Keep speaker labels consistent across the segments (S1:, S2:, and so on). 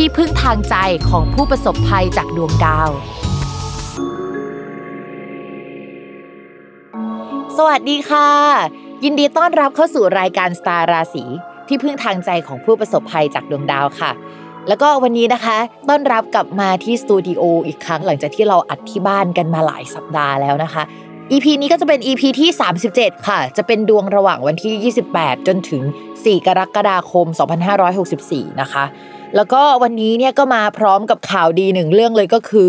S1: ที่พึ่งทางใจของผู้ประสบภัยจากดวงดาว สวัสดีค่ะ ยินดีต้อนรับเข้าสู่รายการสตาร์ราศีที่พึ่งทางใจของผู้ประสบภัยจากดวงดาวค่ะ แล้วก็วันนี้นะคะ ต้อนรับกลับมาที่สตูดิโออีกครั้งหลังจากที่เราอัดที่บ้านกันมาหลายสัปดาห์แล้วนะคะ EP นี้ก็จะเป็น EP ที่ 37 ค่ะ จะเป็นดวงระหว่างวันที่ 28 จนถึง 4 กรกฎาคม 2564 นะคะ แล้วก็วันนี้เนี่ยก็มาพร้อมกับข่าวดีหนึ่งเรื่องเลยก็คือ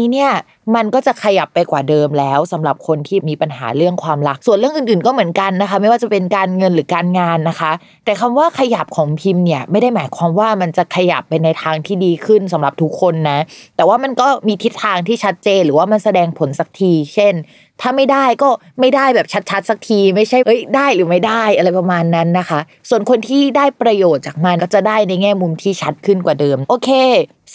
S1: ้เนี่ยมันก็จะขยับไปกว่าเดิมแล้วสำหรับคนที่มีปัญหาเรื่องความรัก ส่วนเรื่องอื่นๆ ก็เหมือนกันนะคะ ไม่ว่าจะเป็นการเงินหรือการงานนะคะ แต่คำว่าขยับของพิมพ์เนี่ยไม่ได้หมายความว่ามันจะขยับไปในทางที่ดีขึ้นสำหรับทุกคนนะ แต่ว่ามันก็มีทิศทางที่ชัดเจน หรือว่ามันแสดงผลสักที เช่น ถ้าไม่ได้ก็ไม่ได้แบบชัดๆสักที ไม่ใช่เอ้ยได้หรือไม่ได้อะไรประมาณนั้นนะคะ ส่วนคนที่ได้ประโยชน์จากมันก็จะได้ในแง่มุมที่ชัดขึ้นกว่าเดิม โอเค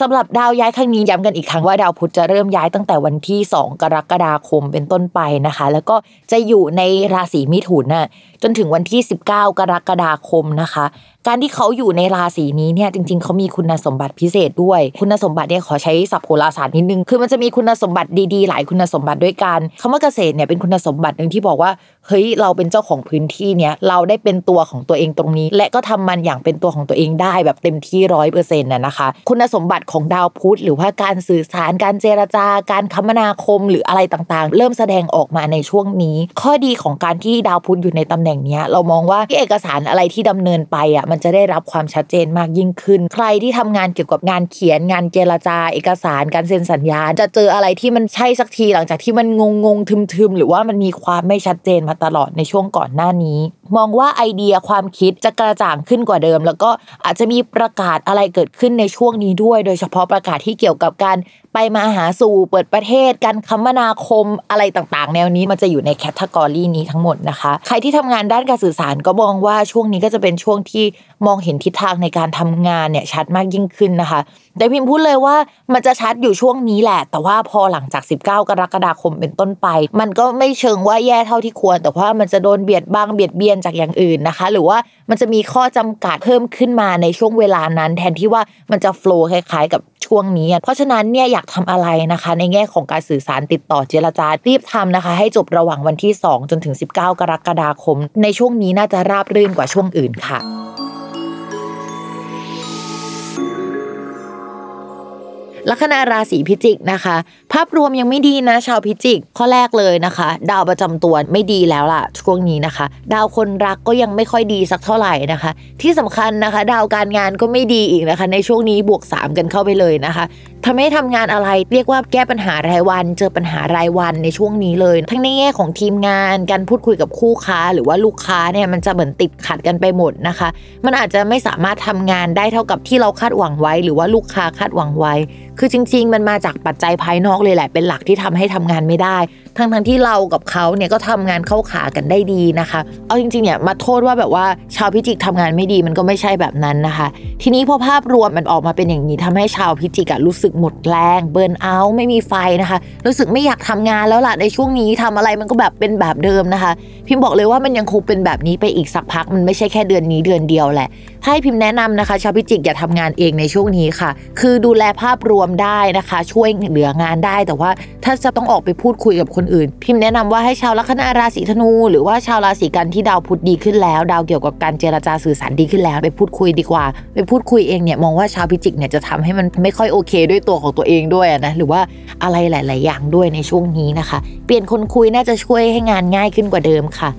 S1: สำหรับดาวย้ายครั้งนี้ย้ำกันอีกครั้งว่าดาวพุธจะเริ่มย้ายตั้งแต่วันที่ 2 กรกฎาคมเป็นต้นไปนะคะ แล้วก็จะอยู่ในราศีมิถุนน่ะจนถึงวันที่ 19 กรกฎาคมนะคะ การที่เขาอยู่ในราศีนี้เนี่ยจริง ๆเขามีคุณสมบัติพิเศษด้วย คุณสมบัติเนี่ยขอใช้ศัพท์โหราศาสตร์นิดนึง คือมันจะมีคุณสมบัติดีๆ หลายคุณสมบัติด้วยกันคำว่าเกษตรเนี่ยเป็นคุณสมบัติหนึ่งที่บอกว่า เฮ้ยเราเป็นเจ้าของพื้นที่เนี่ยเราได้เป็นตัวของตัวเองตรงนี้ และก็ทำมันอย่างเป็นตัวของตัวเองได้แบบเต็มที่ร้อยเปอร์เซ็นต์น่ะนะคะ คุณสมบัติของดาวพุธหรือว่าการสื่อสารการเจรจาการคมนาคมหรืออะไรต่างๆ เริ่มแสดงออกมาในช่วงนี้ ข้อดีของการที่ดาวพุธอยู่ในตำแหน่งเนี้ยเรามองว่าที่เอกสารอะไรที่ดำเนินไปอะมันจะได้รับความชัดเจนมากยิ่งขึ้น ใครที่ทำงานเกี่ยวกับงานเขียนงานเจรจา เอกสารการเซ็นสัญญาจะเจออะไรที่มันใช่สักทีหลังจากที่มันงงงทึมๆหรือว่ามันมีความไม่ชัดเจนมาตลอดในช่วงก่อนหน้านี้ มองว่าไอเดียความคิดจะกระจ่างขึ้นกว่าเดิม แล้วก็อาจจะมีประกาศอะไรเกิดขึ้นในช่วงนี้ด้วย โดยเฉพาะประกาศที่เกี่ยวกับการ ไปมาหาสู่เปิดประเทศการคมนาคมอะไรต่างๆ แนวนี้มันจะอยู่ในแคตตากรีนี้ทั้งหมดนะคะ ใครที่ทำงานด้านการสื่อสารก็มองว่าช่วงนี้ก็จะเป็นช่วงที่มองเห็นทิศทางในการทำงานเนี่ยชัดมากยิ่งขึ้นนะคะแต่พิมพ์พูดเลยว่ามันจะชัดอยู่ช่วงนี้แหละ แต่ว่าพอหลังจาก 19 กรกฎาคมเป็นต้นไป มันก็ไม่เชิงว่าแย่เท่าที่ควร แต่ว่ามันจะโดนเบียดบังเบียดเบียนจากอย่างอื่นนะคะ หรือว่ามันจะมีข้อจำกัดเพิ่มขึ้นมาในช่วงเวลานั้น แทนที่ว่ามันจะโฟล์คล้ายๆกับ ช่วงนี้ เพราะฉะนั้นเนี่ยอยากทำอะไรนะคะ ในแง่ของการสื่อสารติดต่อเจรจารีบทำนะคะ ให้จบระหว่างวันที่ 2 จนถึง 19 กรกฎาคม ในช่วงนี้น่าจะราบรื่นกว่าช่วงอื่นค่ะลัคนาราศีพิจิกนะคะาพรวมยังไม่ดีนะ ชาวพิจิก ข้อแรกเลยนะคะ ดาวประจำตัวไม่ดีแล้วล่ะช่วงนี้นะคะ ดาวคนรักก็ยังไม่ค่อยดีสักเท่าไหร่นะคะ ที่สำคัญนะคะ ดาวการงานก็ไม่ดีอีกนะคะ ในช่วงนี้บวก 3 กันเข้าไปเลยนะคะทำให้ทำงานอะไรเรียกว่าแก้ปัญหารายวัน เจอปัญหารายวันในช่วงนี้เลย ทั้งในแง่ของทีมงานการพูดคุยกับคู่ค้า หรือว่าลูกค้าเนี่ยมันจะเหมือนติดขัดกันไปหมดนะคะ มันอาจจะไม่สามารถทำงานได้เท่ากับที่เราคาดหวังไว้ หรือว่าลูกค้าคาดหวังไว้ คือจริง ๆ มันมาจากปัจจัยภายนอกเลยแหละเป็นหลักที่ทำให้ทำงานไม่ได้ ทั้งทั้งที่เรากับเขาเนี่ยก็ทำงานเข้าขากันได้ดีนะคะ เอาจริงๆเนี่ยมาโทษว่าแบบว่าชาวพิจิกทำงานไม่ดีมันก็ไม่ใช่แบบนั้นนะคะ ทีนี้พอภาพรวมมันออกมาเป็นอย่างนี้ทำให้ชาวพิจิกอะรู้สึกหมดแรงเบิร์นเอาท์ไม่มีไฟนะคะ รู้สึกไม่อยากทำงานแล้วล่ะในช่วงนี้ทำอะไรมันก็แบบเป็นแบบเดิมนะคะ พิมพ์บอกเลยว่ามันยังคงเป็นแบบนี้ไปอีกสักพักมันไม่ใช่แค่เดือนนี้เดือนเดียวแหละถ้าให้พิมพ์แนะนำนะคะ ชาวพิจิกอย่าทำงานเองในช่วงนี้ค่ะ คือดูแลภาพรวมได้นะคะ ช่วยเหลืองานได้แต่ว่าถ้าจะต้องออกไปพูดคุยกับคนอื่น พิมพ์แนะนำว่าให้ชาวลัคนาราศีธนู หรือว่าชาวราศีกันที่ดาวพุธดีขึ้นแล้ว ดาวเกี่ยวกับการเจรจาสื่อสารดีขึ้นแล้ว ไปพูดคุยดีกว่า ไปพูดคุยเองเนี่ยมองว่าชาวพิจิกเนี่ยจะทำให้มันไม่ค่อยโอเค ด้วยตัวของตัวเองด้วยนะหรือว่าอะไรหลาย ๆ อย่างด้วยในช่วงนี้นะคะ เปลี่ยนคนคุยน่าจะช่วยให้งานง่ายขึ้นกว่าเดิมค่ะ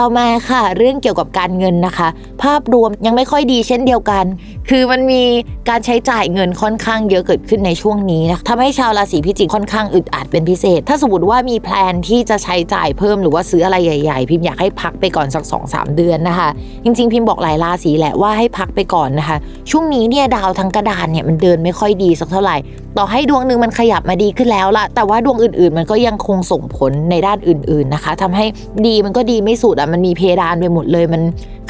S1: ต่อมาค่ะ เรื่องเกี่ยวกับการเงินนะคะ ภาพรวมยังไม่ค่อยดีเช่นเดียวกัน คือมันมีการใช้จ่ายเงินค่อนข้างเยอะเกิดขึ้นในช่วงนี้นะทำให้ชาวราศีพิจิกค่อนข้างอึดอัดเป็นพิเศษ ถ้าสมมติว่ามีแพลนที่จะใช้จ่ายเพิ่มหรือว่าซื้ออะไรใหญ่ ๆ พิมพ์อยากให้พักไปก่อนสัก2อสเดือนนะคะ จริง ๆ พิมพ์บอกหลายราศีแหละว่าให้พักไปก่อนนะคะ ช่วงนี้เนี่ยดาวทั้งกระดานเนี่ยมันเดินไม่ค่อยดีสักเท่าไหร่ ต่อให้ดวงหนึ่งมันขยับมาดีขึ้นแล้วล่ะแต่ว่าดวงอื่น ๆ มันก็ยังคงส่งผลในด้านอื่น ๆนะคะทำให้ดีมันก็ดีไม่สุดอะมันมีเพดานไปหมดเลยมัน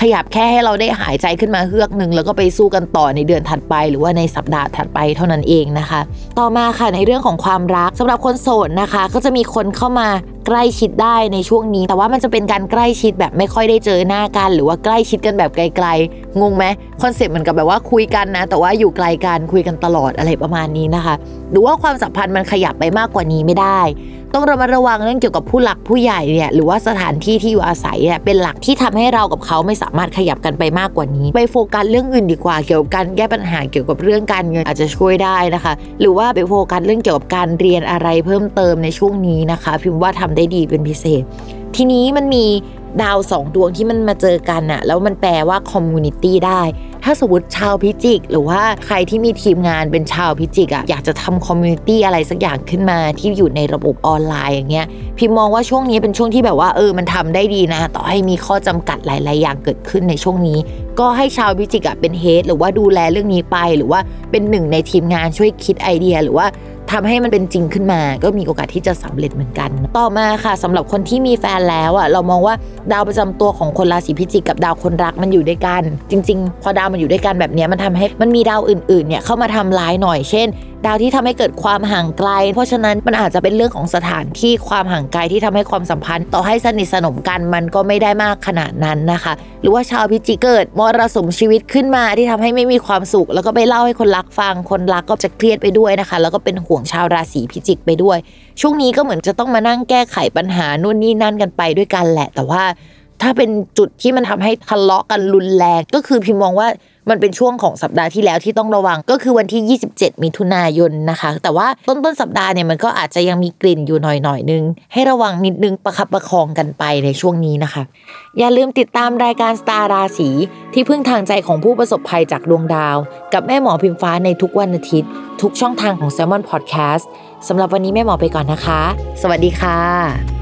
S1: ขยับแค่ให้เราได้หายใจขึ้นมาเฮือกหนึ่งแล้วก็ไปสู้กันต่อในเดือนถัดไป หรือว่าในสัปดาห์ถัดไปเท่านั้นเองนะคะ ต่อมาค่ะในเรื่องของความรักสำหรับคนโสดนะคะ ก็จะมีคนเข้ามาใกล้ชิดได้ในช่วงนี้ แต่ว่ามันจะเป็นการใกล้ชิดแบบไม่ค่อยได้เจอหน้ากัน หรือว่าใกล้ชิดกันแบบไกลๆงงไหม concept เหมือนกับแบบว่าคุยกันนะ แต่ว่าอยู่ไกลกันคุยกันตลอดอะไรประมาณนี้นะคะหรือว่าความสัมพันธ์มันขยับไปมากกว่านี้ไม่ได้ ต้องระมัดระวังเรื่องเกี่ยวกับผู้หลักผู้ใหญ่เนี่ยหรือว่าสถานที่ที่อยู่อาศัยเนี่ยเป็นหลักที่ทำให้เรากับเขาไม่สามารถขยับกันไปมากกว่านี้ ไปโฟกัสเรื่องอื่นดีกว่าเกี่ยวกับการแก้ปัญหาเกี่ยวกับเรื่องการเงินอาจจะช่วยได้นะคะ หรือว่าไปโฟกัสเรื่องเกี่ยวกับการเรียนอะไรเพิ่มเติมในช่วงนี้นะคะ พิมพ์ว่าทำได้ดีเป็นพิเศษ ทีนี้มันมี ดาวสองดวงที่มันมาเจอกันอะแล้วมันแปลว่า community ได้ ถ้าสมมติชาวพิจิก หรือว่าใครที่มีทีมงานเป็นชาวพิจิกอะอยากจะทำ community อะไรสักอย่างขึ้นมาที่อยู่ในระบบออนไลน์อย่างเงี้ยพิมมองว่าช่วงนี้เป็นช่วงที่แบบว่าเออมันทำได้ดีนะ ต่อให้มีข้อจำกัดหลาย ๆ อย่างเกิดขึ้นในช่วงนี้ ก็ให้ชาวพิจิกอะเป็น head หรือว่าดูแลเรื่องนี้ไป หรือว่าเป็นหนึ่งในทีมงานช่วยคิดไอเดียหรือว่า ทำให้มันเป็นจริงขึ้นมา ก็มีโอกาสที่จะสำเร็จเหมือนกัน ต่อมาค่ะสำหรับคนที่มีแฟนแล้วอะเรามองว่าดาวประจำตัวของคนราศีพิจิกกับดาวคนรักมันอยู่ด้วยกัน จริง ๆ พอดาวมันอยู่ด้วยกันแบบนี้มันทำให้มันมีดาวอื่นๆเนี่ยเข้ามาทำร้ายหน่อยเช่นดาวที่ทำให้เกิดความห่างไกล เพราะฉะนั้นมันอาจจะเป็นเรื่องของสถานที่ความห่างไกลที่ทำให้ความสัมพันธ์ ต่อให้สนิทสนมกันมันก็ไม่ได้มากขนาดนั้นนะคะ หรือว่าชาวพิจิกเกิดมรสุมชีวิตขึ้นมาที่ทำให้ไม่มีความสุข แล้วก็ไปเล่าให้คนรักฟังคนรักก็จะเครียดไปด้วยนะคะ แล้วก็เป็นห่วงชาวราศีพิจิกไปด้วย ช่วงนี้ก็เหมือนจะต้องมานั่งแก้ไขปัญหานู่นนี่นั่นกันไปด้วยกันแหละ แต่ว่าถ้าเป็นจุดที่มันทำให้ทะเลาะกันรุนแรงก็คือพิมมองว่า มันเป็นช่วงของสัปดาห์ที่แล้วที่ต้องระวังก็คือวันที่ 27 มิถุนายนนะคะ แต่ว่าต้นต้นสัปดาห์เนี่ยมันก็อาจจะยังมีกลิ่นอยู่หน่อยหน่อยนึง ให้ระวังนิดนึงประคับประคองกันไปในช่วงนี้นะคะ อย่าลืมติดตามรายการสตาร์ราศีที่พึ่งทางใจของผู้ประสบภัยจากดวงดาว กับแม่หมอพิมฟ้าในทุกวันอาทิตย์ ทุกช่องทางของ s ซ l m o n Podcast สำหรับวันนี้แม่หมอไปก่อนนะคะ สวัสดีค่ะ